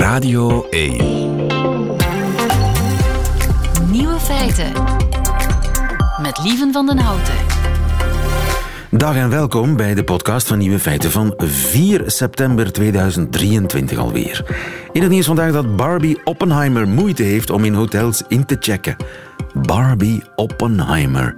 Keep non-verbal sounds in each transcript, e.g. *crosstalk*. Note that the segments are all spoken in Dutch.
Radio 1. Nieuwe feiten. Met Lieven van den Houten. Dag en welkom bij de podcast van Nieuwe Feiten van 4 september 2023 alweer. In het nieuws vandaag dat Barbie Oppenheimer moeite heeft om in hotels in te checken. Barbie Oppenheimer.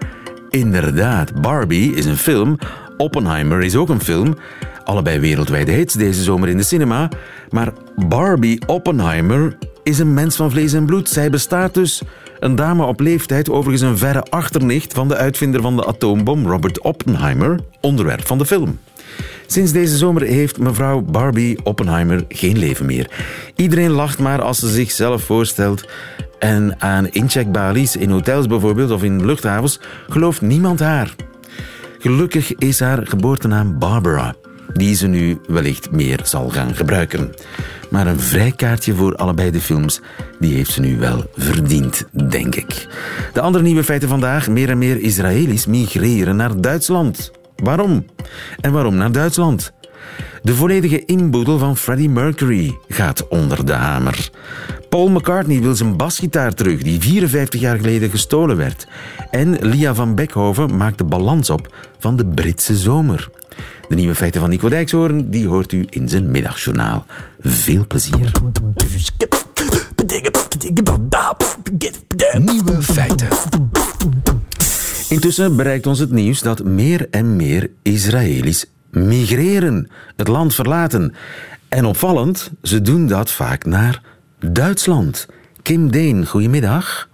Inderdaad, Barbie is een film, Oppenheimer is ook een film. Allebei wereldwijde hits deze zomer in de cinema. Maar Barbie Oppenheimer is een mens van vlees en bloed. Zij bestaat dus een dame op leeftijd, overigens een verre achternicht van de uitvinder van de atoombom, Robert Oppenheimer, onderwerp van de film. Sinds deze zomer heeft mevrouw Barbie Oppenheimer geen leven meer. Iedereen lacht maar als ze zichzelf voorstelt. En aan incheckbalies in hotels bijvoorbeeld of in luchthavens gelooft niemand haar. Gelukkig is haar geboortenaam Barbara, die ze nu wellicht meer zal gaan gebruiken. Maar een vrijkaartje voor allebei de films, die heeft ze nu wel verdiend, denk ik. De andere nieuwe feiten vandaag, meer en meer Israëli's migreren naar Duitsland. Waarom? En waarom naar Duitsland? De volledige inboedel van Freddie Mercury gaat onder de hamer. Paul McCartney wil zijn basgitaar terug, die 54 jaar geleden gestolen werd. En Lia van Beckhoven maakt de balans op van de Britse zomer. De nieuwe feiten van Nico Dijkshoorn die hoort u in zijn middagjournaal. Veel plezier. Nieuwe feiten. Intussen bereikt ons het nieuws dat meer en meer Israëli's migreren, het land verlaten. En opvallend, ze doen dat vaak naar Duitsland. Kim Deen, goedemiddag.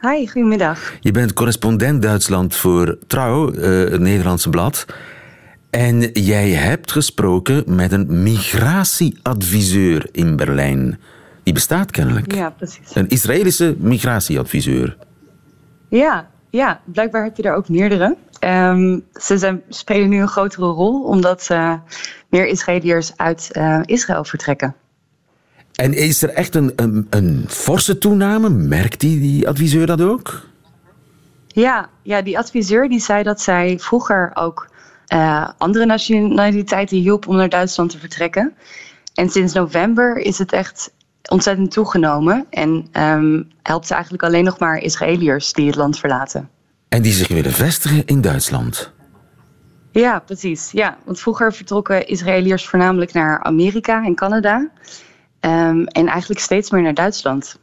Hi, goedemiddag. Je bent correspondent Duitsland voor Trouw, eh, het Nederlandse blad. En jij hebt gesproken met een migratieadviseur in Berlijn. Die bestaat kennelijk. Ja, precies. Een Israëlische migratieadviseur. Ja, ja, blijkbaar heb je er ook meerdere. Ehm, ze zijn, spelen nu een grotere rol omdat eh, meer Israëliërs uit eh, Israël vertrekken. En is er echt een, een, een forse toename? Merkt die, die adviseur dat ook? Ja, ja, die adviseur die zei dat zij vroeger ook eh, andere nationaliteiten hielp om naar Duitsland te vertrekken. En sinds november is het echt ontzettend toegenomen. En ehm, helpt ze eigenlijk alleen nog maar Israëliërs die het land verlaten. En die zich willen vestigen in Duitsland. Ja, precies. Ja, want vroeger vertrokken Israëliërs voornamelijk naar Amerika en Canada. Ehm, en eigenlijk steeds meer naar Duitsland.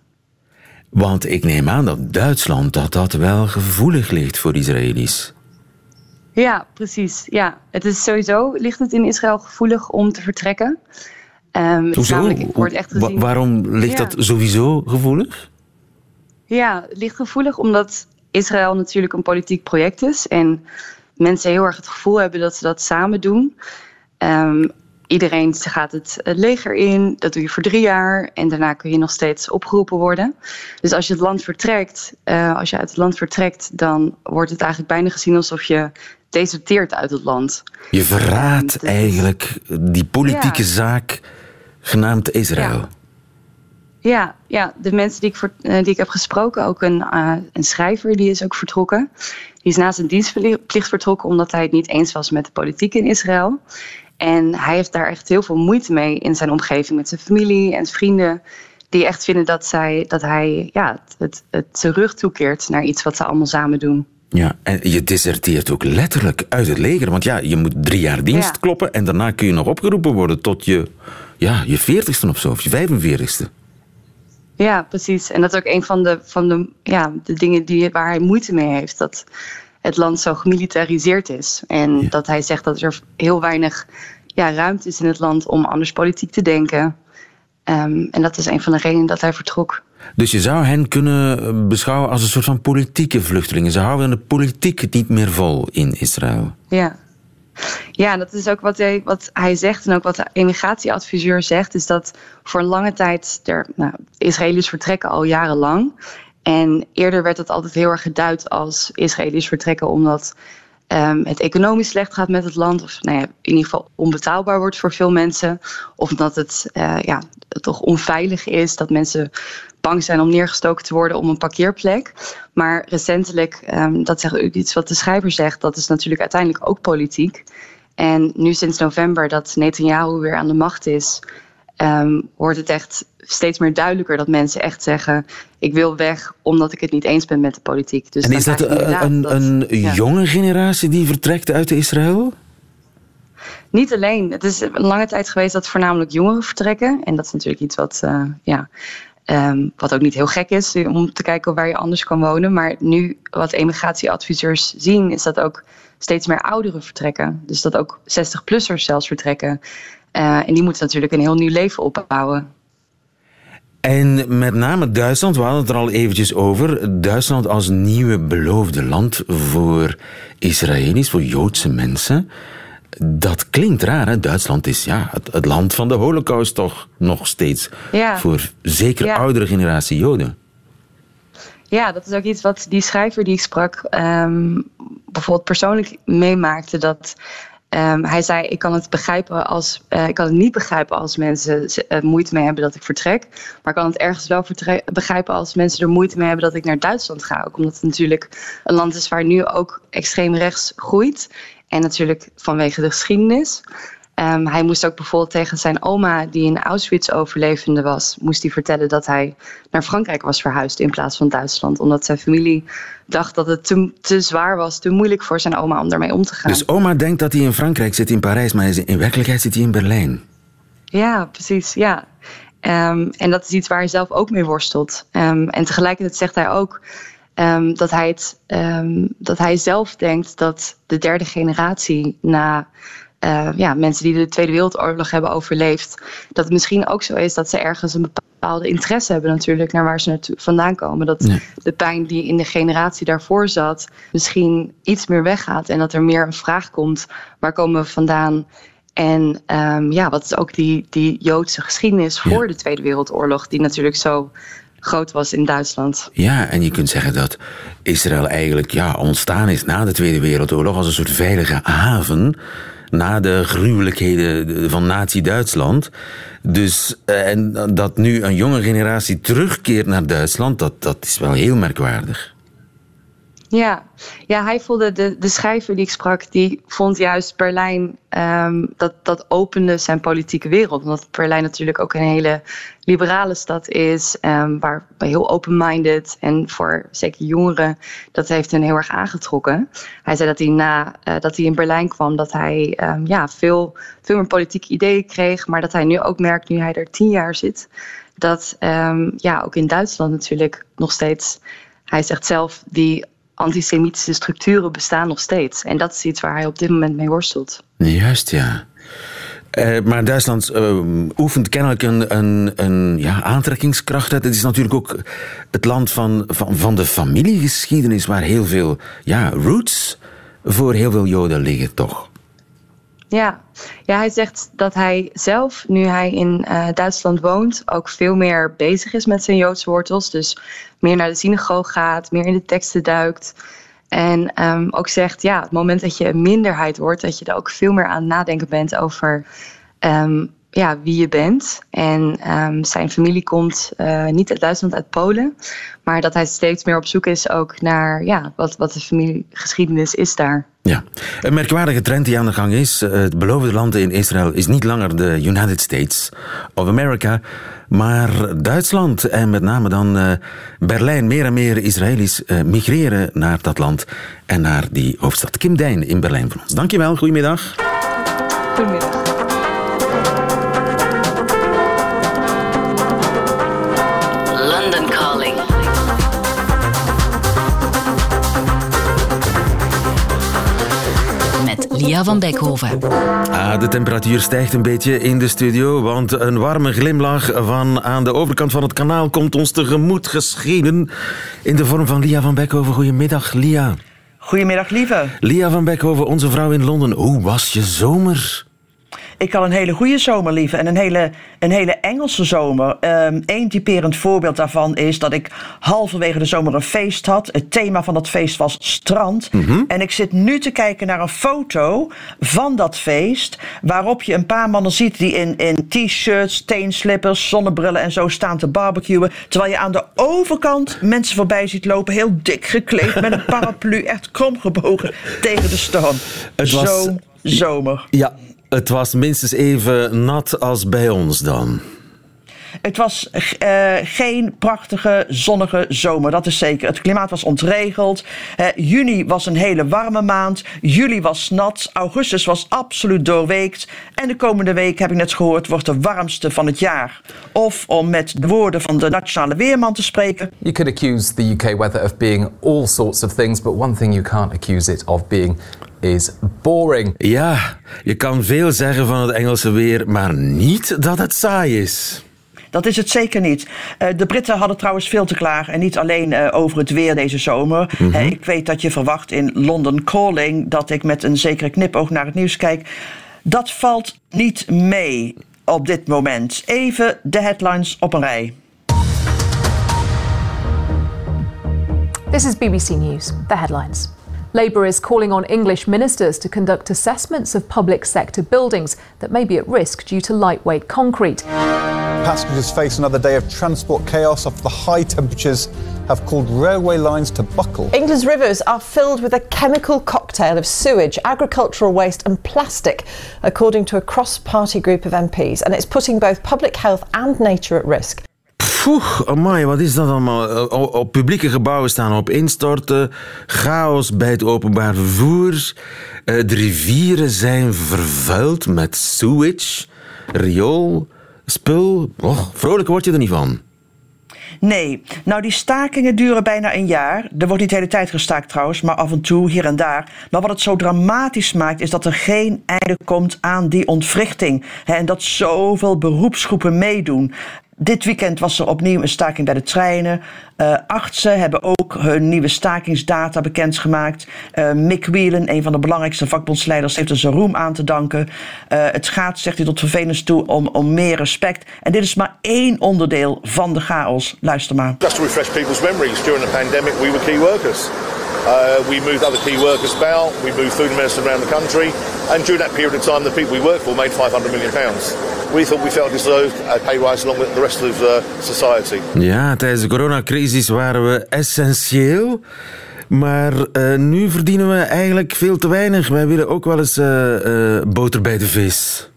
Want ik neem aan dat Duitsland dat dat wel gevoelig ligt voor Israëli's. Ja, precies. Ja, het is sowieso ligt het in Israël gevoelig om te vertrekken. Um, namelijk- wordt echt Wa- waarom ligt Ja. dat sowieso gevoelig? Ja, het ligt gevoelig omdat Israël natuurlijk een politiek project is. En mensen heel erg het gevoel hebben dat ze dat samen doen. Ehm, iedereen gaat het leger in, dat doe je voor drie jaar. En daarna kun je nog steeds opgeroepen worden. Dus als je het land vertrekt, eh, als je uit het land vertrekt, dan wordt het eigenlijk bijna gezien alsof je deserteert uit het land. Je verraadt eigenlijk die politieke Ja. zaak genaamd Israël. Ja. Ja, de mensen die ik, voor, eh, die ik heb gesproken, ook een, eh, een schrijver, die is ook vertrokken. Die is na zijn dienstplicht vertrokken omdat hij het niet eens was met de politiek in Israël. En hij heeft daar echt heel veel moeite mee in zijn omgeving met zijn familie en vrienden. Die echt vinden dat, zij, dat hij ja, het, het, toekeert naar iets wat ze allemaal samen doen. Ja, en je deserteert ook letterlijk uit het leger. Want ja, je moet drie jaar dienst Ja. kloppen en daarna kun je nog opgeroepen worden tot je, ja, je veertigste of zo, of je 45ste. Ja, precies. En dat is ook een van de, van de, ja, de dingen die, waar hij moeite mee heeft. Dat het land zo gemilitariseerd is. En dat hij zegt dat er heel weinig ja, ruimte is in het land om anders politiek te denken. Ehm, en dat is een van de redenen dat hij vertrok. Dus je zou hen kunnen eh, beschouwen als een soort van politieke vluchtelingen. Ze houden de politiek niet meer vol in Israël. Ja. Ja, dat is ook wat hij, wat hij zegt en ook wat de immigratieadviseur zegt, is dat voor lange tijd er, nou, Israëliërs vertrekken al jarenlang. En eerder werd het altijd heel erg geduid als Israëliërs vertrekken omdat ehm, het economisch slecht gaat met het land, of nou ja, in ieder geval onbetaalbaar wordt voor veel mensen, of omdat het eh, ja, toch onveilig is, dat mensen bang zijn om neergestoken te worden om een parkeerplek. Maar recentelijk, ehm, dat zegt ook iets wat de schrijver zegt, dat is natuurlijk uiteindelijk ook politiek. En nu sinds november dat Netanyahu weer aan de macht is, ehm, wordt het echt steeds meer duidelijker dat mensen echt zeggen: ik wil weg omdat ik het niet eens ben met de politiek. Dus en is dat een, een, jonge generatie die vertrekt uit Israël? Niet alleen. Het is een lange tijd geweest dat voornamelijk jongeren vertrekken. En dat is natuurlijk iets wat, uh, ja, um, wat ook niet heel gek is om te kijken waar je anders kan wonen. Maar nu wat emigratieadviseurs zien, is dat ook steeds meer ouderen vertrekken. Dus dat ook 60-plussers zelfs vertrekken. Uh, en die moeten natuurlijk een heel nieuw leven opbouwen. En met name Duitsland, we hadden het er al eventjes over. Duitsland als nieuwe beloofde land voor Israëli's, voor Joodse mensen. Dat klinkt raar, hè? Duitsland is ja, het, land van de holocaust toch nog steeds. Ja. Voor zeker oudere generatie Joden. Ja, dat is ook iets wat die schrijver die ik sprak um, bijvoorbeeld persoonlijk meemaakte. Dat um, hij zei: Ik kan het begrijpen als uh, ik kan het niet begrijpen als mensen uh, moeite mee hebben dat ik vertrek. Maar ik kan het ergens wel begrijpen als mensen er moeite mee hebben dat ik naar Duitsland ga. Ook omdat het natuurlijk een land is waar nu ook extreem rechts groeit. En natuurlijk vanwege de geschiedenis. Um, hij moest ook bijvoorbeeld tegen zijn oma, die in Auschwitz overlevende was, moest hij vertellen dat hij naar Frankrijk was verhuisd in plaats van Duitsland. Omdat zijn familie dacht dat het te, te zwaar was, te moeilijk voor zijn oma om daarmee om te gaan. Dus oma denkt dat hij in Frankrijk zit, in Parijs, maar in werkelijkheid zit hij in Berlijn. Ja, precies. Ja. Um, en dat is iets waar hij zelf ook mee worstelt. Um, en tegelijkertijd zegt hij ook um, dat, hij het, dat hij zelf denkt dat de derde generatie na uh, ja, mensen die de Tweede Wereldoorlog hebben overleefd, dat het misschien ook zo is dat ze ergens een bepaalde interesse hebben natuurlijk naar waar ze vandaan komen. Dat de pijn die in de generatie daarvoor zat misschien iets meer weggaat en dat er meer een vraag komt, waar komen we vandaan? En um, ja, wat is ook die, die Joodse geschiedenis voor de Tweede Wereldoorlog, die natuurlijk zo groot was in Duitsland. Ja, en je kunt zeggen dat Israël eigenlijk ja, ontstaan is na de Tweede Wereldoorlog als een soort veilige haven na de gruwelijkheden van Nazi-Duitsland. Dus, eh, en dat nu een jonge generatie terugkeert naar Duitsland, dat, dat is wel heel merkwaardig. Ja, ja hij voelde, de, de schrijver die ik sprak, die vond juist Berlijn, um, dat, dat opende zijn politieke wereld. Omdat Berlijn natuurlijk ook een hele liberale stad is, um, waar heel open-minded en voor zeker jongeren, dat heeft hem heel erg aangetrokken. Hij zei dat hij na uh, dat hij in Berlijn kwam, dat hij um, ja, veel, veel meer politieke ideeën kreeg, maar dat hij nu ook merkt, nu hij er tien jaar zit, dat ja, ook in Duitsland natuurlijk nog steeds hij zegt zelf, die antisemitische structuren bestaan nog steeds. En dat is iets waar hij op dit moment mee worstelt. Juist, ja. Uh, maar Duitsland uh, oefent kennelijk een, een, ja, aantrekkingskracht. Het is natuurlijk ook het land van, van, van de familiegeschiedenis, waar heel veel ja, roots voor heel veel Joden liggen, toch? Ja. ja, hij zegt dat hij zelf, nu hij in uh, Duitsland woont, ook veel meer bezig is met zijn Joodse wortels. Dus meer naar de synagoog gaat, meer in de teksten duikt. En um, ook zegt, ja, het moment dat je een minderheid wordt, dat je er ook veel meer aan nadenken bent over um, ja, wie je bent. En um, zijn familie komt uh, niet uit Duitsland, uit Polen. Maar dat hij steeds meer op zoek is ook naar ja, wat, wat de familiegeschiedenis is daar. Ja, een merkwaardige trend die aan de gang is. Eh, het beloofde land in Israël is niet langer de United States of America, maar Duitsland. En met name dan uh, Berlijn. Meer en meer Israëli's uh, migreren naar dat land en naar die hoofdstad. Kim Dijn in Berlijn voor ons. Dankjewel, goedemiddag. Goedemiddag. Lia van Beckhoven. Ah, de temperatuur stijgt een beetje in de studio, want een warme glimlach van aan de overkant van het kanaal komt ons tegemoet geschieden in de vorm van Lia van Beckhoven. Goedemiddag, Lia. Goedemiddag, lieve. Lia van Beckhoven, onze vrouw in Londen. Hoe was je zomer? Ik had een hele goede zomer, lieve. En een hele, een hele Engelse zomer. Eén ehm, typerend voorbeeld daarvan is dat ik halverwege de zomer een feest had. Het thema van dat feest was strand. Mhm. En ik zit nu te kijken naar een foto van dat feest. Waarop je een paar mannen ziet die in, in t-shirts, teenslippers, zonnebrillen en zo staan te barbecuen. Terwijl je aan de overkant mensen voorbij ziet lopen. Heel dik gekleed met een *laughs* paraplu. Echt kromgebogen tegen de storm. Het was... Zo zomer. Ja, het was minstens even nat als bij ons dan. Het was uh, geen prachtige zonnige zomer, dat is zeker. Het klimaat was ontregeld. Uh, juni was een hele warme maand. Juli was nat. Augustus was absoluut doorweekt. En de komende week, heb ik net gehoord, wordt de warmste van het jaar. Of om met de woorden van de nationale weerman te spreken. You could accuse the UK weather of being all sorts of things, but one thing you can't accuse it of being is boring. Ja, je kan veel zeggen van het Engelse weer, maar niet dat het saai is. Dat is het zeker niet. Uh, de Britten hadden trouwens veel te klagen. En niet alleen uh, over het weer deze zomer. Mm -hmm. uh, ik weet dat je verwacht in London Calling dat ik met een zekere knipoog naar het nieuws kijk. Dat valt niet mee op dit moment. Even de headlines op een rij. This is BBC News, the headlines. Labour is calling on English ministers to conduct assessments of public sector buildings that may be at risk due to lightweight concrete. Passengers face another day of transport chaos after the high temperatures have caused railway lines to buckle. England's rivers are filled with a chemical cocktail of sewage, agricultural waste, and plastic, according to a cross party group of MPs, and it's putting both public health and nature at risk. Poeh, amai, wat is dat allemaal? Op publieke gebouwen staan op instorten, chaos bij het openbaar vervoer. De rivieren zijn vervuild met sewage, riool, spul. Oh, vrolijk word je er niet van. Nee, nou die stakingen duren bijna een jaar. Er wordt niet de hele tijd gestaakt trouwens, maar af en toe hier en daar. Maar wat het zo dramatisch maakt is dat er geen einde komt aan die ontwrichting. En dat zoveel beroepsgroepen meedoen. Dit weekend was er opnieuw een staking bij de treinen. Uh, artsen hebben ook hun nieuwe stakingsdata bekendgemaakt. Uh, Mick Whelan, een van de belangrijkste vakbondsleiders, heeft er zijn roem aan te danken. Uh, het gaat, zegt hij tot vervelens toe, om, om meer respect. En dit is maar één onderdeel van de chaos. Luister maar. Just to refresh people's memories, during the pandemic we were key workers. Uh, we moved other key workers about, we moved food medicine around the country, and during that period of time, the people we worked for made 500 million pounds. We thought we felt a pay rise along with the rest of uh, society. Ja, tijdens de coronacrisis waren we essentieel. Maar uh, nu verdienen we eigenlijk veel te weinig. Wij willen ook wel eens uh, boter bij de vis.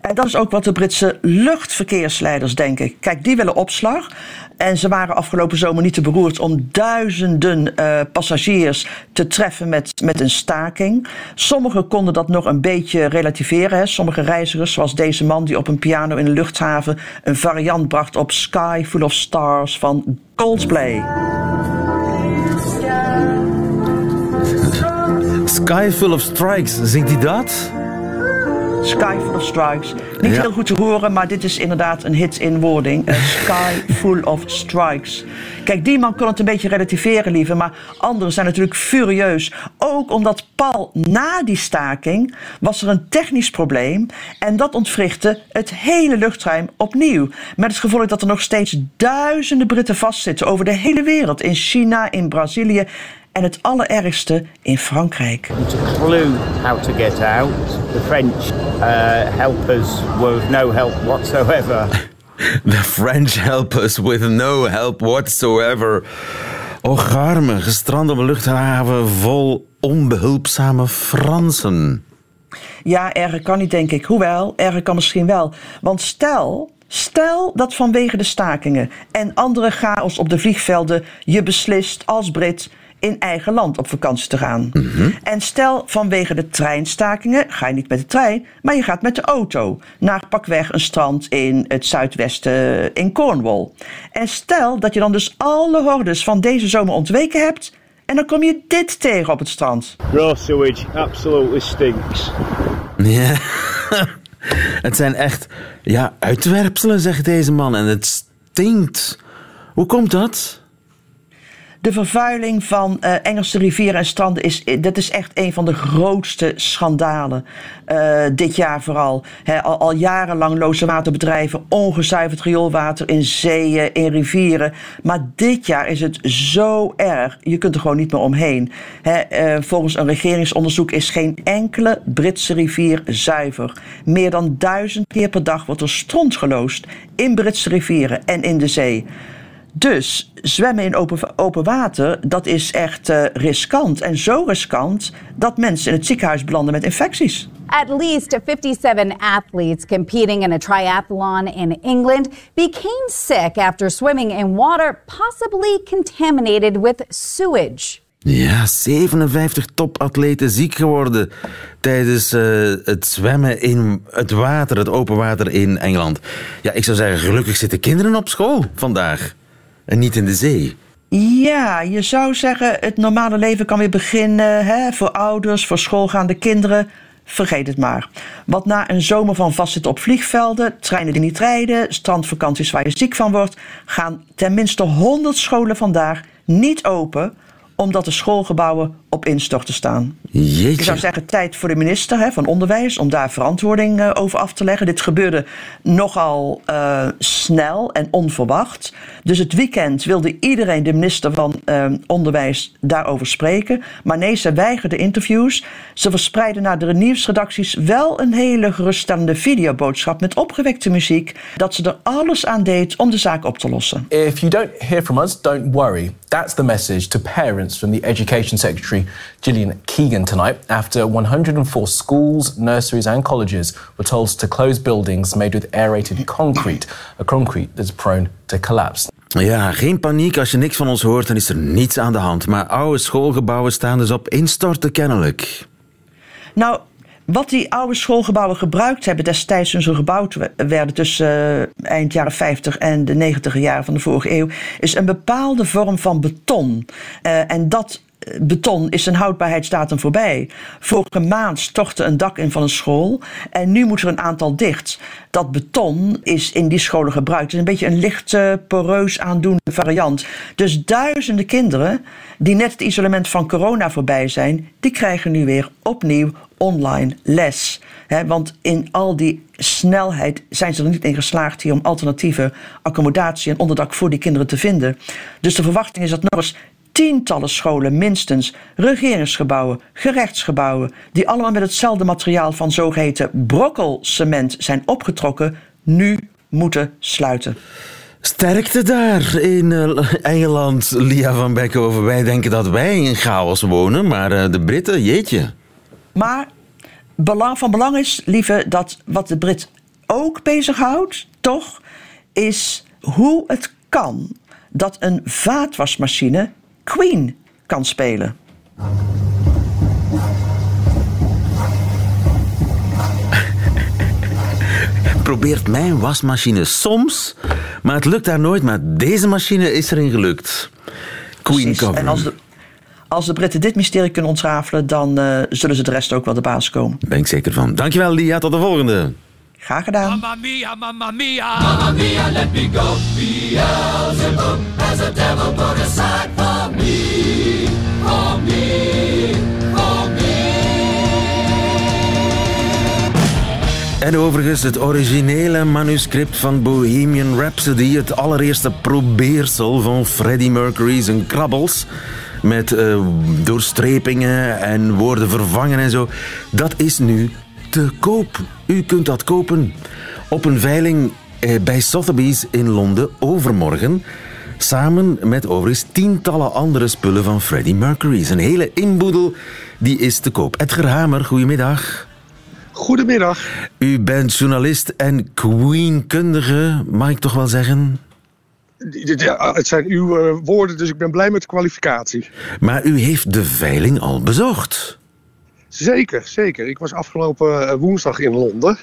En dat is ook wat de Britse luchtverkeersleiders denken. Kijk, die willen opslag. En ze waren afgelopen zomer niet te beroerd om duizenden uh, passagiers te treffen met, met een staking. Sommigen konden dat nog een beetje relativeren. Hè. Sommige reizigers, zoals deze man die op een piano in de luchthaven een variant bracht op Sky Full of Stars van Coldplay. Sky Full of Strikes, zingt hij dat? Sky Full of Strikes. Niet ja. heel goed te horen, maar dit is inderdaad een hit in wording. A Sky Full of Strikes. Kijk, die man kon het een beetje relativeren, lieve. Maar anderen zijn natuurlijk furieus. Ook omdat Paul na die staking was er een technisch probleem. En dat ontwrichtte het hele luchtruim opnieuw. Met het gevolg dat er nog steeds duizenden Britten vastzitten over de hele wereld. In China, in Brazilië en het allerergste in Frankrijk. To clue how to get out, the French uh, help us with no help whatsoever. *laughs* The French help us with no help whatsoever. Och, arme, gestrand op een luchthaven vol onbehulpzame Fransen. Ja, erger kan niet, denk ik. Hoewel, erger kan misschien wel. Want stel Stel dat vanwege de stakingen en andere chaos op de vliegvelden je beslist als Brit in eigen land op vakantie te gaan. Mm -hmm. En stel vanwege de treinstakingen ga je niet met de trein, maar je gaat met de auto naar pakweg een strand in het zuidwesten in Cornwall. En stel dat je dan dus alle hordes van deze zomer ontweken hebt en dan kom je dit tegen op het strand. Raw sewage absolutely stinks. Ja. *laughs* het zijn echt ja, uitwerpselen, zegt deze man. En het stinkt. Hoe komt dat? De vervuiling van uh, Engelse rivieren en stranden is, dat is echt een van de grootste schandalen. Uh, dit jaar vooral. Al, jarenlang lozen waterbedrijven ongezuiverd rioolwater in zeeën, in rivieren. Maar dit jaar is het zo erg. Je kunt er gewoon niet meer omheen. He, volgens een regeringsonderzoek is geen enkele Britse rivier zuiver. Meer dan duizend keer per dag wordt er stront geloosd in Britse rivieren en in de zee. Dus zwemmen in open, open water, dat is echt uh, riskant. En zo riskant dat mensen in het ziekenhuis belanden met infecties. At least 57 athletes competing in a triathlon in England became sick after swimming in water possibly contaminated with sewage. Ja, 57 topatleten ziek geworden tijdens uh, het zwemmen in het water, het open water in Engeland. Ja, ik zou zeggen, gelukkig zitten kinderen op school vandaag en niet in de zee. Ja, je zou zeggen, het normale leven kan weer beginnen hè, voor ouders, voor schoolgaande kinderen. Vergeet het maar. Want na een zomer van vastzitten op vliegvelden, treinen die niet rijden, strandvakanties waar je ziek van wordt, gaan tenminste 100 scholen vandaag niet open omdat de schoolgebouwen op instorten staan. Jeetje. Ik zou zeggen, tijd voor de minister hè, van Onderwijs om daar verantwoording uh, over af te leggen. Dit gebeurde nogal uh, snel en onverwacht. Dus het weekend wilde iedereen, de minister van uh, Onderwijs, daarover spreken. Maar nee, ze weigerde interviews. Ze verspreidden naar de nieuwsredacties wel een hele geruststellende videoboodschap met opgewekte muziek. Dat ze er alles aan deed om de zaak op te lossen. If you don't hear from us, don't worry. That's the message to parents from the Education Secretary Gillian Keegan tonight after 104 schools, nurseries, and colleges were told to close buildings made with aerated concrete, a concrete that's prone to collapse. Ja, geen paniek. Als je niks van ons hoort, dan is er niets aan de hand. Maar oude schoolgebouwen staan dus op instorten kennelijk. Nou, wat die oude schoolgebouwen gebruikt hebben destijds toen ze gebouwd werden tussen uh, eind jaren 50 en de 90 jaren van de vorige eeuw, is een bepaalde vorm van beton. Uh, en dat beton is zijn houdbaarheidsdatum voorbij. Vorige maand stortte een dak in van een school en nu moet er een aantal dicht. Dat beton is in die scholen gebruikt. Het is een beetje een licht uh, poreus aandoende variant. Dus duizenden kinderen die net het isolement van corona voorbij zijn, die krijgen nu weer opnieuw online les. Want in al die snelheid zijn ze er niet in geslaagd hier om alternatieve accommodatie en onderdak voor die kinderen te vinden. Dus de verwachting is dat nog eens tientallen scholen minstens, regeringsgebouwen, gerechtsgebouwen, die allemaal met hetzelfde materiaal van zogeheten brokkelcement zijn opgetrokken, nu moeten sluiten. Sterkte daar in uh, Engeland, Lia van Beckhoven. Wij denken dat wij in chaos wonen, maar uh, de Britten, jeetje. Maar belang, van belang is, lieve, dat wat de Brit ook bezighoudt, toch, is hoe het kan dat een vaatwasmachine Queen kan spelen. *laughs* Probeert mijn wasmachine soms, maar het lukt daar nooit. Maar deze machine is erin gelukt. Queen cover. En als de, als de Britten dit mysterie kunnen ontrafelen, dan uh, zullen ze de rest ook wel de baas komen. Ben ik zeker van. Dankjewel, Lia. Tot de volgende. Graag gedaan. Mamma mia, mamma mia, mamma mia, let me go. Beelzebub has a devil En overigens het originele manuscript van Bohemian Rhapsody, het allereerste probeersel van Freddie Mercury, zijn krabbels met uh, doorstrepingen en woorden vervangen en zo, dat is nu te koop. U kunt dat kopen op een veiling eh, bij Sotheby's in Londen overmorgen. Samen met overigens tientallen andere spullen van Freddie Mercury. Zijn hele inboedel die is te koop. Edgar Hamer, goedemiddag. Goedemiddag. U bent journalist en Queen-kundige, mag ik toch wel zeggen? Ja, het zijn uw uh, woorden, dus ik ben blij met de kwalificatie. Maar u heeft de veiling al bezocht. Zeker, zeker. Ik was afgelopen woensdag in Londen.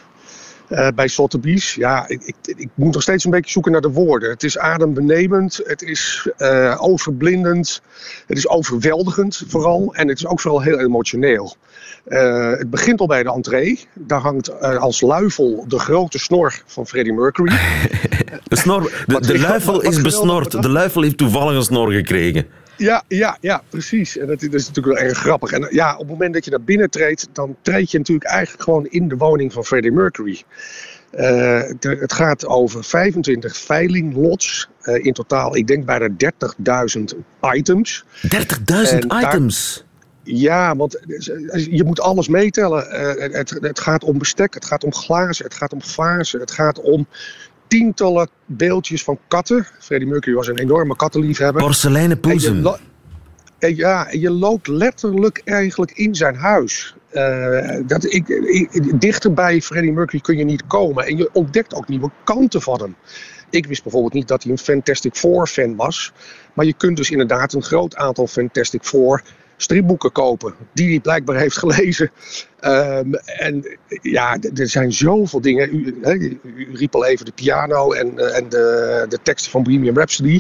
Uh, bij Sotheby's. Ja, ik, ik, ik, moet nog steeds een beetje zoeken naar de woorden. Het is adembenemend, het is uh, overblindend, het is overweldigend vooral. En het is ook vooral heel emotioneel. Uh, het begint al bij de entree. Daar hangt als luifel de grote snor van Freddie Mercury. *laughs* de, snor, de, de luifel is besnord. De luifel heeft toevallig een snor gekregen. Ja, ja, ja, precies. En dat, dat, is natuurlijk wel erg grappig. En ja, op het moment dat je naar binnen treedt, dan treed je natuurlijk eigenlijk gewoon in de woning van Freddie Mercury. Uh, het gaat over 25 veilinglots. Uh, in totaal, ik denk bijna 30.000 items. 30.000 items? Ja, want je moet alles meetellen. Uh, het, het, gaat om bestek, het gaat om glazen, het gaat om vazen, het gaat om tientallen beeldjes van katten. Freddie Mercury was een enorme kattenliefhebber. Porseleinen poezen. en ja, je loopt letterlijk eigenlijk in zijn huis. Eh, dat, ik, ik- dichter bij Freddie Mercury kun je niet komen. En je ontdekt ook nieuwe kanten van hem. Ik wist bijvoorbeeld niet dat hij een Fantastic Four fan was. Maar je kunt dus inderdaad een groot aantal Fantastic Four stripboeken kopen. Die hij blijkbaar heeft gelezen. Ehm, en ja, er zijn zoveel dingen. U, riep al even de piano en, eh, en de, de teksten van Bohemian Rhapsody.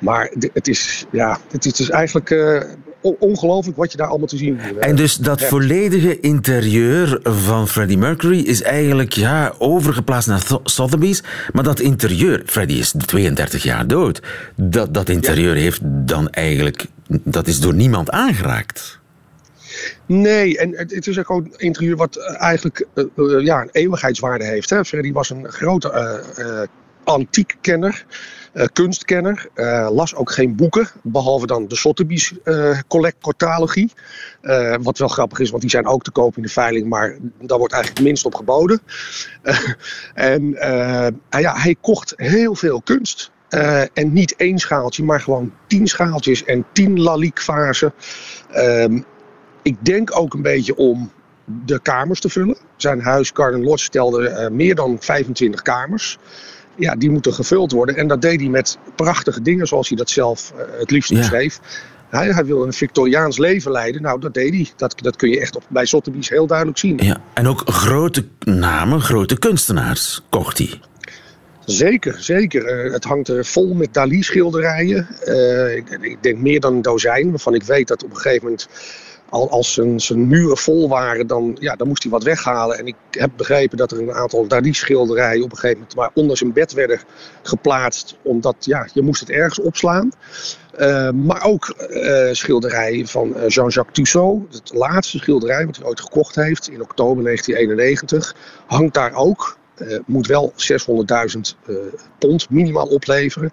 Maar het is, ja, het is dus eigenlijk eh, on- ongelooflijk wat je daar allemaal te zien hebt. En dus dat hebt. volledige interieur van Freddie Mercury is eigenlijk ja, overgeplaatst naar Sotheby's. Maar dat interieur, Freddie is 32 jaar dood, dat, dat interieur heeft dan eigenlijk, dat is door niemand aangeraakt. Nee, en het, het is ook een interieur wat eh, eigenlijk eh, eh, ja, een eeuwigheidswaarde heeft. Hè. Freddie was een grote eh, antiekkenner, kunstkenner. las ook geen boeken, behalve dan de Sotheby's. Eh, wat wel grappig is, want die zijn ook te koop in de veiling, maar daar wordt eigenlijk minst op geboden. *laughs* En ah ja, hij kocht heel veel kunst. Eh, en niet één schaaltje, maar gewoon tien schaaltjes en tien laliekvazen. Ehm ik denk ook een beetje om de kamers te vullen. Zijn huis Garden Lodge stelde eh, meer dan 25 kamers. Ja, die moeten gevuld worden. En dat deed hij met prachtige dingen, zoals hij dat zelf eh, het liefst Ja. beschreef. Hij, hij wilde een Victoriaans leven leiden. Nou, dat deed hij. Dat, dat kun je echt op, bij Sotheby's heel duidelijk zien. Ja. En ook grote namen, grote kunstenaars kocht hij. Zeker, zeker. Eh, het hangt er vol met Dali-schilderijen. Eh, ik, ik denk meer dan een dozijn, waarvan ik weet dat op een gegeven moment... Al, als zijn, zijn muren vol waren, dan, ja, dan moest hij wat weghalen. En ik heb begrepen dat er een aantal Dali-schilderijen op een gegeven moment maar onder zijn bed werden geplaatst. Omdat ja, je moest het ergens opslaan. Eh, maar ook schilderijen van Jean-Jacques Tussaud. Het laatste schilderij wat hij ooit gekocht heeft in oktober 1991. Hangt daar ook. Eh, moet wel 600.000 eh, pond minimaal opleveren.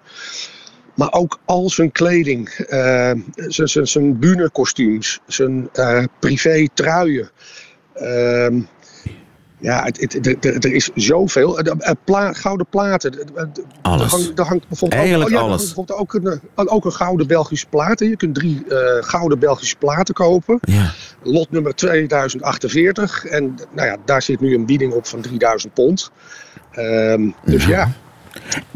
Maar ook al zijn kleding, eh, zijn- zijn- zijn bühnekostuums, zijn privé truien. Ehm, ja, het, het, er- is zoveel. Eh, eh, pla- gouden platen. eh, eh, Alles. Er hangt, er hangt bijvoorbeeld Eigenlijk ook, oh ja, er alles. bijvoorbeeld ook een, een- ook een gouden Belgische plaat. hè. Je kunt drie eh, gouden Belgische platen kopen. Ja. Lot nummer 2048. En nou ja, daar zit nu een bieding op van 3000 pond. Ehm, dus ja,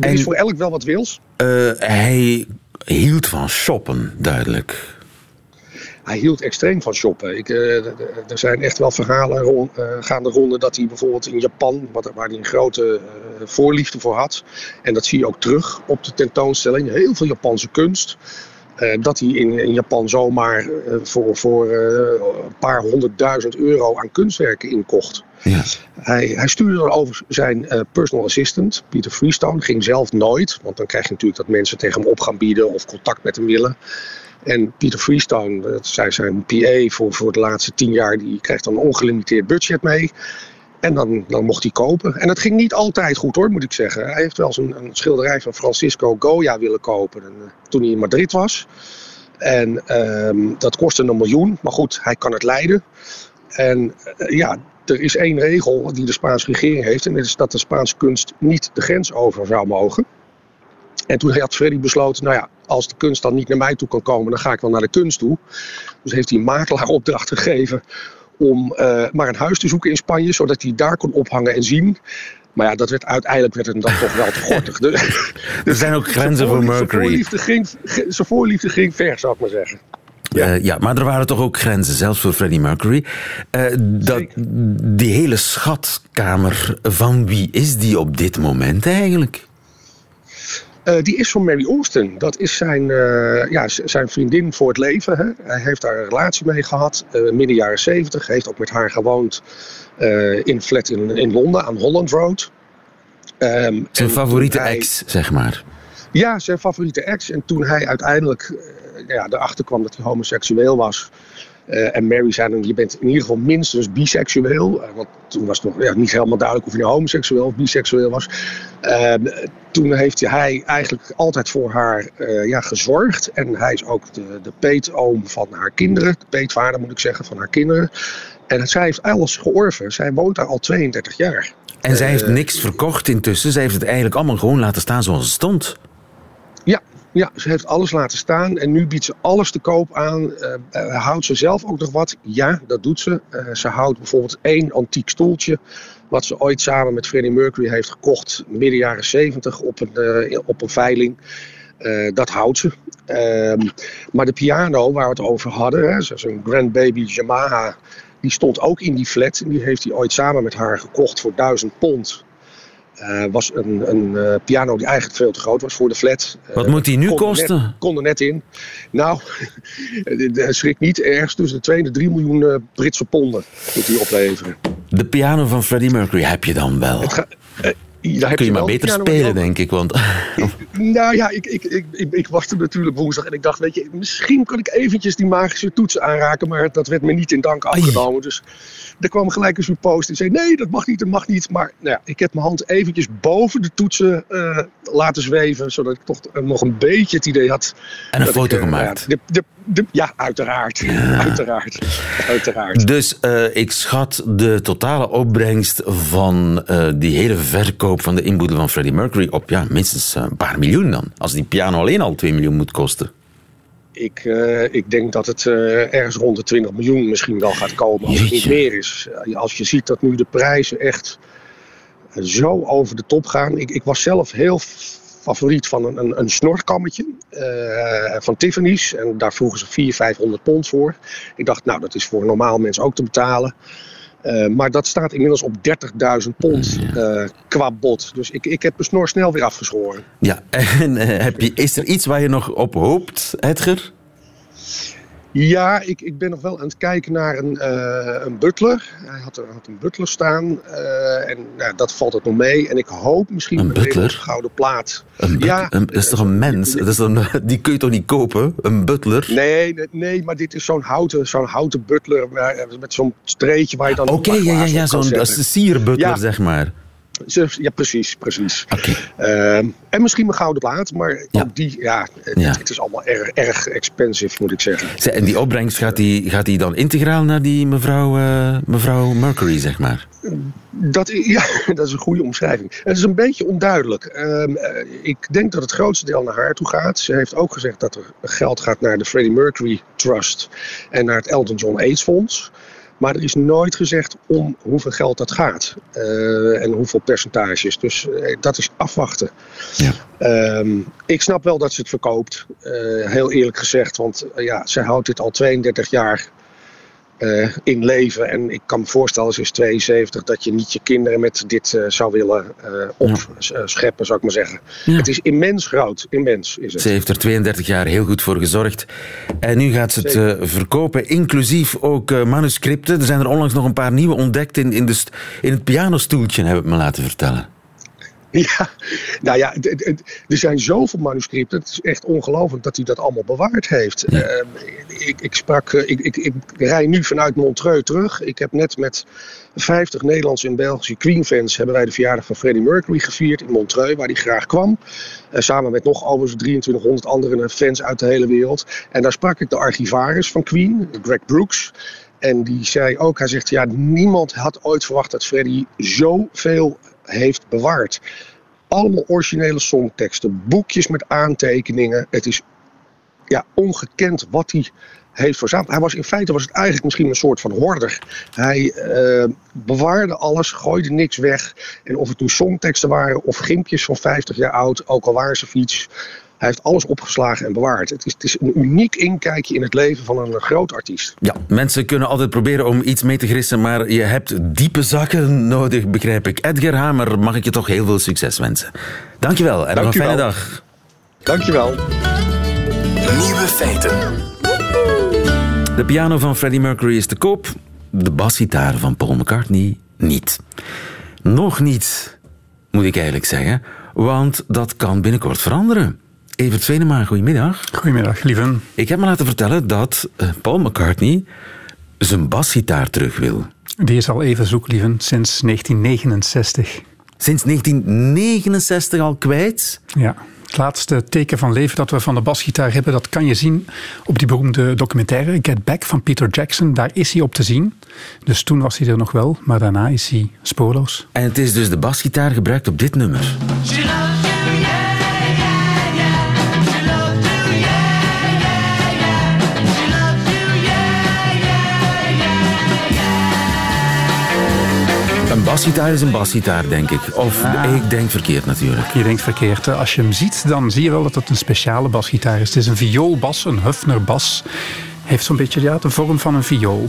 er is voor elk wel wat wils. Eh, hij hield van shoppen, duidelijk. Hij hield extreem van shoppen. Ik, eh, er zijn echt wel verhalen rond, eh, gaande ronde dat hij bijvoorbeeld in Japan, wat, waar hij een grote eh, voorliefde voor had, en dat zie je ook terug op de tentoonstelling, heel veel Japanse kunst. Eh, dat hij in, in Japan zomaar eh, voor, voor eh, een paar honderdduizend euro aan kunstwerken inkocht. Ja. Hij, hij stuurde dan over zijn personal assistant, Peter Freestone. Ging zelf nooit, want dan krijg je natuurlijk dat mensen tegen hem op gaan bieden of contact met hem willen. En Peter Freestone, dat zei zijn PA voor, voor de laatste tien jaar, die krijgt dan een ongelimiteerd budget mee. En dan, dan mocht hij kopen. En dat ging niet altijd goed hoor, moet ik zeggen. Hij heeft wel eens een, schilderij van Francisco Goya willen kopen en, eh, toen hij in Madrid was. En ehm, dat kostte een miljoen, maar goed, hij kan het leiden. En eh, ja, er is één regel die de Spaanse regering heeft. En dat is dat de Spaanse kunst niet de grens over zou mogen. En toen had Freddy besloten, nou ja, als de kunst dan niet naar mij toe kan komen, dan ga ik wel naar de kunst toe. Dus heeft hij een makelaar opdracht gegeven om eh, maar een huis te zoeken in Spanje, zodat hij daar kon ophangen en zien. Maar ja, dat werd uiteindelijk werd het dan toch wel te gortig. *laughs* Dus, Er zijn ook grenzen voor Zijn Mercury. voorliefde ging, zijn voorliefde ging ver, zou ik maar zeggen. Ja. ja, maar er waren toch ook grenzen, zelfs voor Freddie Mercury. Eh, dat, die hele schatkamer, van wie is die op dit moment eigenlijk? Eh, die is van Mary Austin. Dat is zijn, eh, ja, zijn vriendin voor het leven. Hè. Hij heeft daar een relatie mee gehad, eh, midden jaren zeventig. Heeft ook met haar gewoond in een flat in, in Londen aan Holland Road. Ehm, Zijn favoriete hij- ex, zeg maar. Ja, zijn favoriete ex. En toen hij uiteindelijk ja, erachter kwam dat hij homoseksueel was. Eh, en Mary zei dan, je bent in ieder geval minstens biseksueel. Eh, want toen was het nog ja, niet helemaal duidelijk of hij nou homoseksueel of biseksueel was. Ehm, toen heeft hij eigenlijk altijd voor haar eh, ja, gezorgd. En hij is ook de, de peetoom van haar kinderen. De peetvader moet ik zeggen, van haar kinderen. En zij heeft alles georven. Zij woont daar al 32 jaar. En zij heeft niks verkocht intussen. Zij heeft het eigenlijk allemaal gewoon laten staan zoals het stond. Ja, ja, ze heeft alles laten staan en nu biedt ze alles te koop aan. Eh, eh, houdt ze zelf ook nog wat? Ja, dat doet ze. Eh, ze houdt bijvoorbeeld één antiek stoeltje. Wat ze ooit samen met Freddie Mercury heeft gekocht. midden jaren zeventig op een, op een veiling. Dat houdt ze. Ehm, maar de piano waar we het over hadden, hè, zo'n Grandbaby Yamaha. Die stond ook in die flat. En die heeft hij ooit samen met haar gekocht voor 1000 pond. Eh, was een, een eh, piano die eigenlijk veel te groot was voor de flat. Wat Eh, moet die nu kon er kosten? Net, kon er net in. Nou, *laughs* schrik niet. Ergens tussen de 2 en de 3 miljoen Britse ponden moet die opleveren. De piano van Freddie Mercury heb je dan wel. Daar heb Kun je maar beter spelen, denk ik. Want *laughs* Nou ja, ik, ik, ik, ik, ik was er natuurlijk woensdag en ik dacht, weet je, misschien kan ik eventjes die magische toetsen aanraken, maar dat werd me niet in dank afgenomen. Dus er kwam gelijk een soort post die zei, nee, dat mag niet, dat mag niet. Maar nou ja, ik heb mijn hand eventjes boven de toetsen eh, laten zweven, zodat ik toch eh, nog een beetje het idee had. En een foto ik, eh, gemaakt. Ja, de, de, de- ja uiteraard. Uiteraard. Uiteraard. Dus ik schat de totale opbrengst van die hele verkoop van de inboedel van Freddie Mercury op ja, minstens een paar miljoen dan. Als die piano alleen al 2 miljoen moet kosten. Ik, eh, ik denk dat het eh, ergens rond de 20 miljoen misschien wel gaat komen. Als het niet meer is. Eh, Als je ziet dat nu de prijzen echt zo over de top gaan. Ik, ik was zelf heel favoriet van een, een, een snorkammetje van Tiffany's. En daar vroegen ze 400, 500 pond voor. Ik dacht, nou dat is voor een normaal mens ook te betalen. Eh, maar dat staat inmiddels op 30.000 pond eh, qua bod. Dus ik, ik heb mijn snor snel weer afgeschoren. Ja, *laughs* en eh, heb je, is er iets waar je nog op hoopt, Edgar? Ja, ik, ik ben nog wel aan het kijken naar een, eh, een butler. Hij had, had een butler staan. eh, en nou, dat valt het nog mee. En ik hoop misschien Een een butler? hele gouden plaat. Een ja, een- dat is toch een mens? Dat is dan, *laughs* die kun je toch niet kopen? Een butler? nee, nee, nee, maar dit is zo'n houten, zo'n houten butler met zo'n streetje waar je dan... Oké, een ja, ja, ja zo'n een sierbutler, Ja. zeg maar. Ja, precies, precies. Ehm, en misschien mijn gouden plaat, maar ook die, ja, het, Ja. het is allemaal erg, erg expensive, moet ik zeggen. Zeg, En die opbrengst, gaat die, gaat die dan integraal naar die mevrouw, eh, mevrouw Mercury, zeg maar? Dat, *laughs* ja, dat is een goede omschrijving. Het is een beetje onduidelijk. Ehm, eh, ik denk dat het grootste deel naar haar toe gaat. Ze heeft ook gezegd dat er geld gaat naar de Freddie Mercury Trust en naar het Elton John AIDS Fonds. Maar er is nooit gezegd om hoeveel geld dat gaat eh, en hoeveel percentages. Dus eh, dat is afwachten. Ehm, ik snap wel dat ze het verkoopt, eh, heel eerlijk gezegd. Want ja, zij houdt dit al 32 jaar eh, in leven. En ik kan me voorstellen, ze is 72, dat je niet je kinderen met dit eh, zou willen eh opscheppen, zou ik maar zeggen. Het is immens groot, immens is het. Ze heeft er 32 jaar heel goed voor gezorgd. En nu gaat ze het verkopen, inclusief ook manuscripten. Er zijn er onlangs nog een paar nieuwe ontdekt in, in, de in het pianostoeltje, heb ik me laten vertellen. *laughs* Ja, nou ja, er zijn zoveel manuscripten. Het is echt ongelooflijk dat hij dat allemaal bewaard heeft. Ehm, ik, ik, sprak, eh, ik, ik, ik rij nu vanuit Montreux terug. Ik heb net met 50 Nederlandse en Belgische Queen-fans... hebben wij de verjaardag van Freddie Mercury gevierd in Montreux, waar hij graag kwam. Eh, samen met nog overigens 2300 andere fans uit de hele wereld. En daar sprak ik de archivaris van Queen, Greg Brooks... En die zei ook, hij zegt, ja, niemand had ooit verwacht dat Freddie zoveel heeft bewaard. Allemaal originele songteksten, boekjes met aantekeningen. Het is ja, ongekend wat hij heeft verzameld. Hij was in feite was het eigenlijk misschien een soort van hoorder. Hij eh, bewaarde alles, gooide niks weg. En of het nu songteksten waren of gimpjes van 50 jaar oud, ook al waren ze fiets. Hij heeft alles opgeslagen en bewaard. Het is, het is een uniek inkijkje in het leven van een groot artiest. Ja, mensen kunnen altijd proberen om iets mee te grissen, maar je hebt diepe zakken nodig, begrijp ik. Edgar Hamer, mag ik je toch heel veel succes wensen. Dankjewel en nog een fijne dag. Dankjewel. Nieuwe feiten. De piano van Freddie Mercury is te koop. De basgitaar van Paul McCartney niet. Nog niet, moet ik eigenlijk zeggen. Want dat kan binnenkort veranderen. Evert Venema, goedemiddag. Goedemiddag, lieven. Ik heb me laten vertellen dat eh, Paul McCartney zijn basgitaar terug wil. Die is al even zoek, lieven, sinds 1969. Sinds 1969 al kwijt? Ja, ik laatste teken van leven dat we van de basgitaar hebben, dat kan je zien op die beroemde documentaire Get Back van Peter Jackson. Daar is hij op te zien. Dus toen was hij er nog wel, maar daarna is hij spoorloos. En het is dus de basgitaar gebruikt op dit nummer. Een basgitaar is een basgitaar, denk ik. Of Ah. ik denk verkeerd natuurlijk. Je denkt verkeerd. Als je hem ziet, dan zie je wel dat het een speciale basgitaar is. Het is een vioolbas, een Hufner bas. Heeft zo'n beetje ja, de vorm van een viool.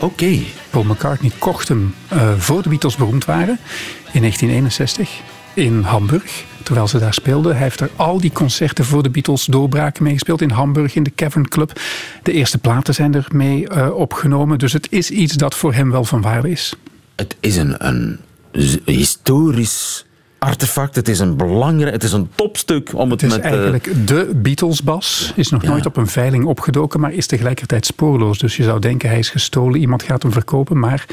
Oké. Paul McCartney kocht hem eh, voor de Beatles beroemd waren, in 1961, in Hamburg. Terwijl ze daar speelden. Hij heeft er al die concerten voor de Beatles doorbraken meegespeeld. In Hamburg, in de Cavern Club. De eerste platen zijn er mee eh, opgenomen. Dus het is iets dat voor hem wel van waarde is. Het is een, een historisch artefact. Het is een belangrijk, het is een topstuk om het, Het is met... eh, eigenlijk de Beatles-bas. Is nog nooit op een veiling opgedoken, maar is tegelijkertijd spoorloos. Dus je zou denken hij is gestolen, iemand gaat hem verkopen. Maar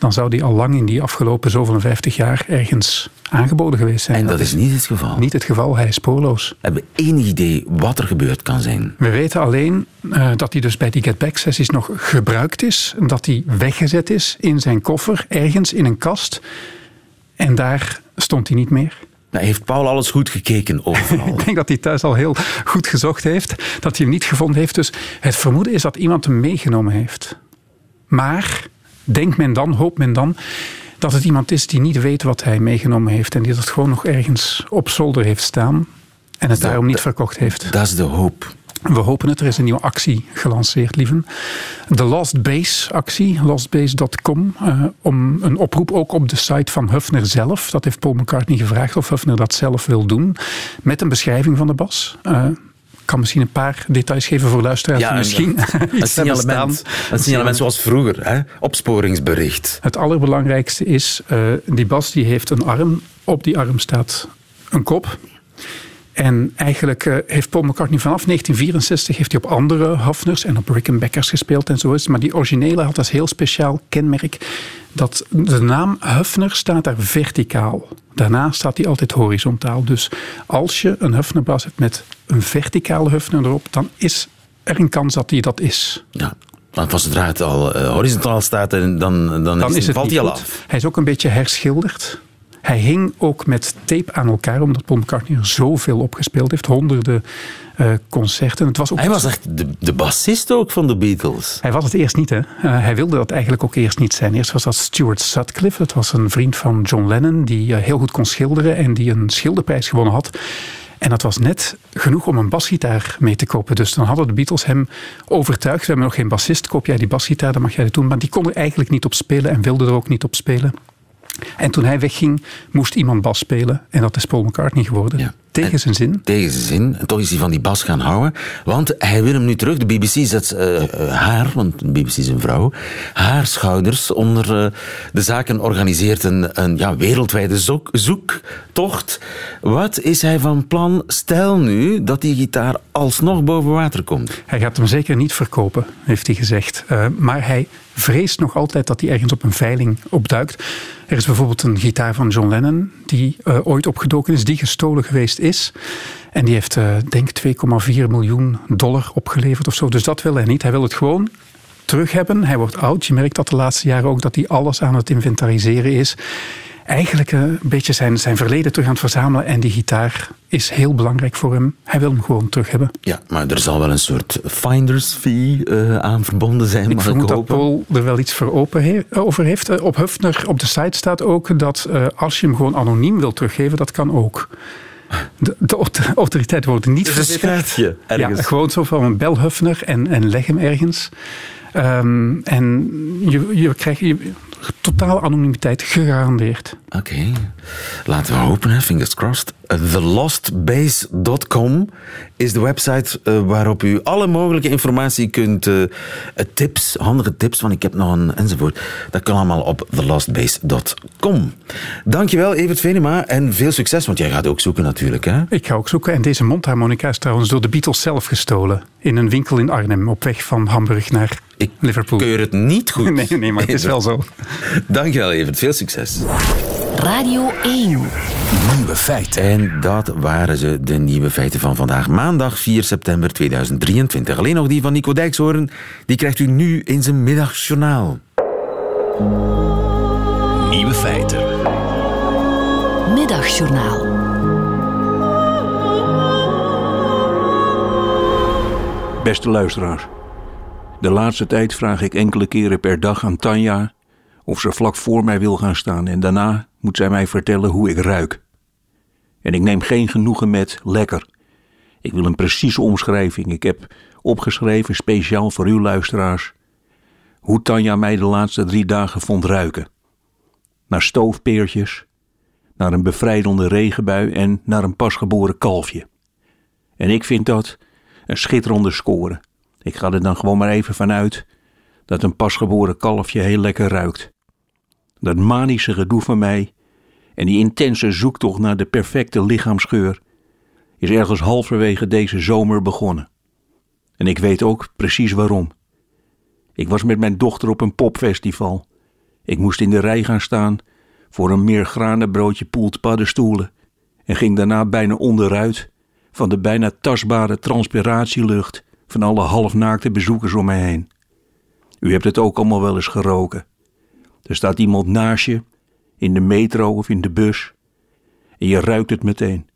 dan zou die al lang in die afgelopen zoveel 50 jaar ergens aangeboden geweest zijn. En dat is niet het geval. Niet het geval, hij is spoorloos. Hebben we enig idee wat er gebeurd kan zijn? We weten alleen eh, dat hij dus bij die Get Back sessies nog gebruikt is. Dat hij weggezet is in zijn koffer, ergens in een kast. En daar stond hij niet meer. Nou, heeft Paul alles goed gekeken overal? *laughs* Ik denk dat hij thuis al heel goed gezocht heeft. Dat hij hem niet gevonden heeft. Dus het vermoeden is dat iemand hem meegenomen heeft. Maar denkt men dan, hoopt men dan, dat het iemand is die niet weet wat hij meegenomen heeft. En die dat gewoon nog ergens op zolder heeft staan. En het daarom niet verkocht heeft. Dat is de hoop. We hopen het. Er is een nieuwe actie gelanceerd, lieven. De Lost Base actie, lostbase.com. eh, om een oproep ook op de site van Hufner zelf. Dat heeft Paul McCartney gevraagd of Hufner dat zelf wil doen. Met een beschrijving van de bas. Ik kan misschien een paar details geven voor luisteraars die misschien *laughs* een, een signalement. Een signalement zoals vroeger. Hè? Opsporingsbericht. Het allerbelangrijkste is, eh, die bas die heeft een arm. Op die arm staat een kop. En eigenlijk eh, heeft Paul McCartney vanaf 1964 heeft hij op andere Hofners en op Rickenbackers gespeeld en zo is. Maar die originele had als heel speciaal kenmerk dat de naam Hufner staat daar verticaal. Daarna staat hij altijd horizontaal. Dus als je een Hufnerbas hebt met een verticale Hufner erop, dan is er een kans dat hij dat is. Ja. Want als zodra het al eh, horizontaal staat, dan, dan, dan, is het valt hij al af. Hij is ook een beetje herschilderd. Hij hing ook met tape aan elkaar, omdat Paul McCartney er zoveel op gespeeld heeft. Honderden eh, concerten. Het was ook Hij was echt de, de bassist ook van de Beatles. Hij was het eerst niet, hè. Eh, hij wilde dat eigenlijk ook eerst niet zijn. Eerst was dat Stuart Sutcliffe. Dat was een vriend van John Lennon, die eh, heel goed kon schilderen en die een schilderprijs gewonnen had. En dat was net genoeg om een basgitaar mee te kopen. Dus dan hadden de Beatles hem overtuigd. We hebben nog geen bassist, koop jij die basgitaar, dan mag jij het doen. Maar die kon er eigenlijk niet op spelen en wilde er ook niet op spelen. En toen hij wegging, moest iemand bas spelen. En dat is Paul McCartney geworden. Tegen zijn zin. Tegen zijn zin. En toch is hij van die bas gaan houden. Want hij wil hem nu terug. De BBC zet eh, eh, haar, want de BBC is een vrouw, haar schouders onder eh, de zaak en organiseert een, een ja, wereldwijde zoek, zoektocht. Wat is hij van plan? Stel nu dat die gitaar alsnog boven water komt. Hij gaat hem zeker niet verkopen, heeft hij gezegd. Maar hij vreest nog altijd dat hij ergens op een veiling opduikt. Er is bijvoorbeeld een gitaar van John Lennon die eh, ooit opgedoken is, die gestolen geweest is. En die heeft, eh denk 2,4 miljoen dollar opgeleverd of zo. Dus dat wil hij niet. Hij wil het gewoon terug hebben. Hij wordt oud. Je merkt dat de laatste jaren ook dat hij alles aan het inventariseren is. Eigenlijk eh, een beetje zijn, zijn verleden terug aan het verzamelen. En die gitaar is heel belangrijk voor hem. Hij wil hem gewoon terug hebben. Ja, maar er zal wel een soort finder's fee eh, aan verbonden zijn. Ik vermoed dat hopen. Paul er wel iets voor open he- over heeft. Eh, Op Hufner, op de site staat ook dat als je hem gewoon anoniem wil teruggeven, dat kan ook. De, de aut- autoriteiten worden niet Dus een ergens. Ja, gewoon zo van een bel Hufner en, en leg hem ergens. Ehm, en je, je krijgt je, totaal anonimiteit gegarandeerd. Oké, laten we hopen, hè. fingers crossed. TheLostBase.com is de website eh, waarop u alle mogelijke informatie kunt, eh, tips, handige tips, van ik heb nog een enzovoort. Dat kan allemaal op TheLostBase.com. Dankjewel, Evert Venema, en veel succes, want jij gaat ook zoeken natuurlijk. Hè? Ik ga ook zoeken. En deze mondharmonica is trouwens door de Beatles zelf gestolen. In een winkel in Arnhem, op weg van Hamburg naar Liverpool. Keur het niet goed? *laughs* Nee, nee, maar het is wel zo. *laughs* Dankjewel, Evert. Veel succes. Radio 1. Nieuwe feiten. En dat waren ze, de nieuwe feiten van vandaag, maandag 4 september 2023. Alleen nog die van Nico Dijkshoorn, die krijgt u nu in zijn middagjournaal. Nieuwe feiten. Middagjournaal. Beste luisteraars. De laatste tijd vraag ik enkele keren per dag aan Tanja of ze vlak voor mij wil gaan staan en daarna moet zij mij vertellen hoe ik ruik. En ik neem geen genoegen met lekker. Ik wil een precieze omschrijving. Ik heb opgeschreven, speciaal voor uw luisteraars, hoe Tanja mij de laatste drie dagen vond ruiken. Naar stoofpeertjes, naar een bevrijdende regenbui en naar een pasgeboren kalfje. En ik vind dat een schitterende score. Ik ga er dan gewoon maar even vanuit dat een pasgeboren kalfje heel lekker ruikt. Dat manische gedoe van mij en die intense zoektocht naar de perfecte lichaamsgeur is ergens halverwege deze zomer begonnen. En ik weet ook precies waarom. Ik was met mijn dochter op een popfestival. Ik moest in de rij gaan staan voor een meer granenbroodje poelt paddenstoelen en ging daarna bijna onderuit van de bijna tastbare transpiratielucht van alle halfnaakte bezoekers om mij heen. U hebt het ook allemaal wel eens geroken. Er staat iemand naast je, in de metro of in de bus, en je ruikt het meteen.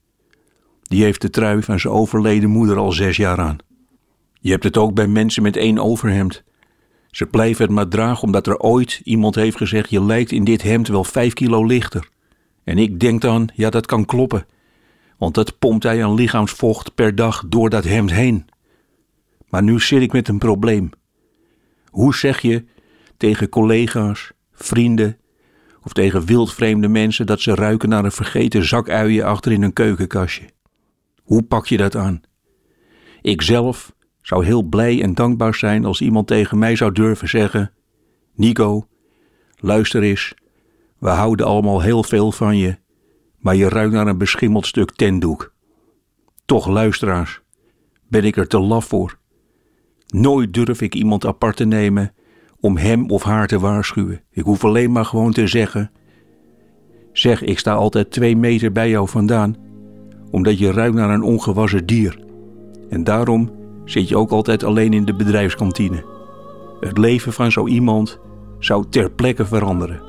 Die heeft de trui van zijn overleden moeder al zes jaar aan. Je hebt het ook bij mensen met één overhemd. Ze blijven het maar dragen omdat er ooit iemand heeft gezegd: Je lijkt in dit hemd wel vijf kilo lichter. En ik denk dan: Ja, dat kan kloppen. Want dat pompt hij aan lichaamsvocht per dag door dat hemd heen. Maar nu zit ik met een probleem. Hoe zeg je tegen collega's, vrienden of tegen wildvreemde mensen dat ze ruiken naar een vergeten zak uien achter in een keukenkastje? Hoe pak je dat aan? Ik zelf zou heel blij en dankbaar zijn als iemand tegen mij zou durven zeggen: Nico, luister eens, we houden allemaal heel veel van je, maar je ruikt naar een beschimmeld stuk tendoek. Toch, luisteraars, ben ik er te laf voor. Nooit durf ik iemand apart te nemen om hem of haar te waarschuwen. Ik hoef alleen maar gewoon te zeggen: Zeg, ik sta altijd twee meter bij jou vandaan, omdat je ruikt naar een ongewassen dier. En daarom zit je ook altijd alleen in de bedrijfskantine. Het leven van zo iemand zou ter plekke veranderen.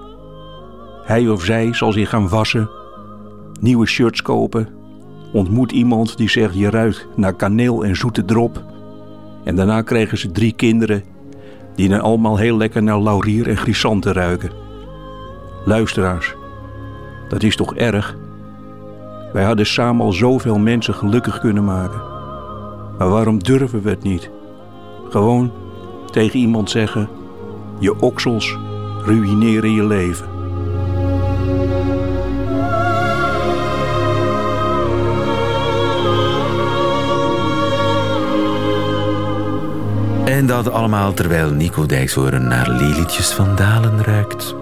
Hij of zij zal zich gaan wassen, nieuwe shirts kopen, ontmoet iemand die zegt je ruikt naar kaneel en zoete drop. En daarna krijgen ze drie kinderen die dan allemaal heel lekker naar laurier en grisanten ruiken. Luisteraars, dat is toch erg? Wij hadden samen al zoveel mensen gelukkig kunnen maken. Maar waarom durven we het niet? Gewoon tegen iemand zeggen: je oksels ruïneren je leven. En dat allemaal terwijl Nico Dijkshoorn naar lelietjes van Dalen ruikt.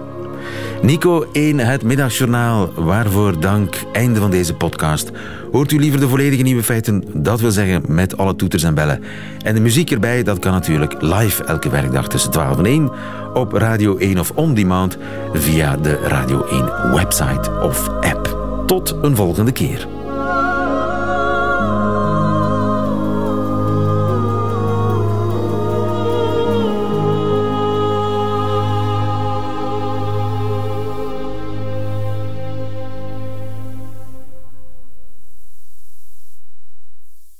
Nico in het middagjournaal. Waarvoor dank. Einde van deze podcast. Hoort u liever de volledige nieuwe feiten? Dat wil zeggen met alle toeters en bellen. En de muziek erbij, dat kan natuurlijk live elke werkdag tussen 12 en 1 op Radio 1 of on demand via de Radio 1 website of app. Tot een volgende keer.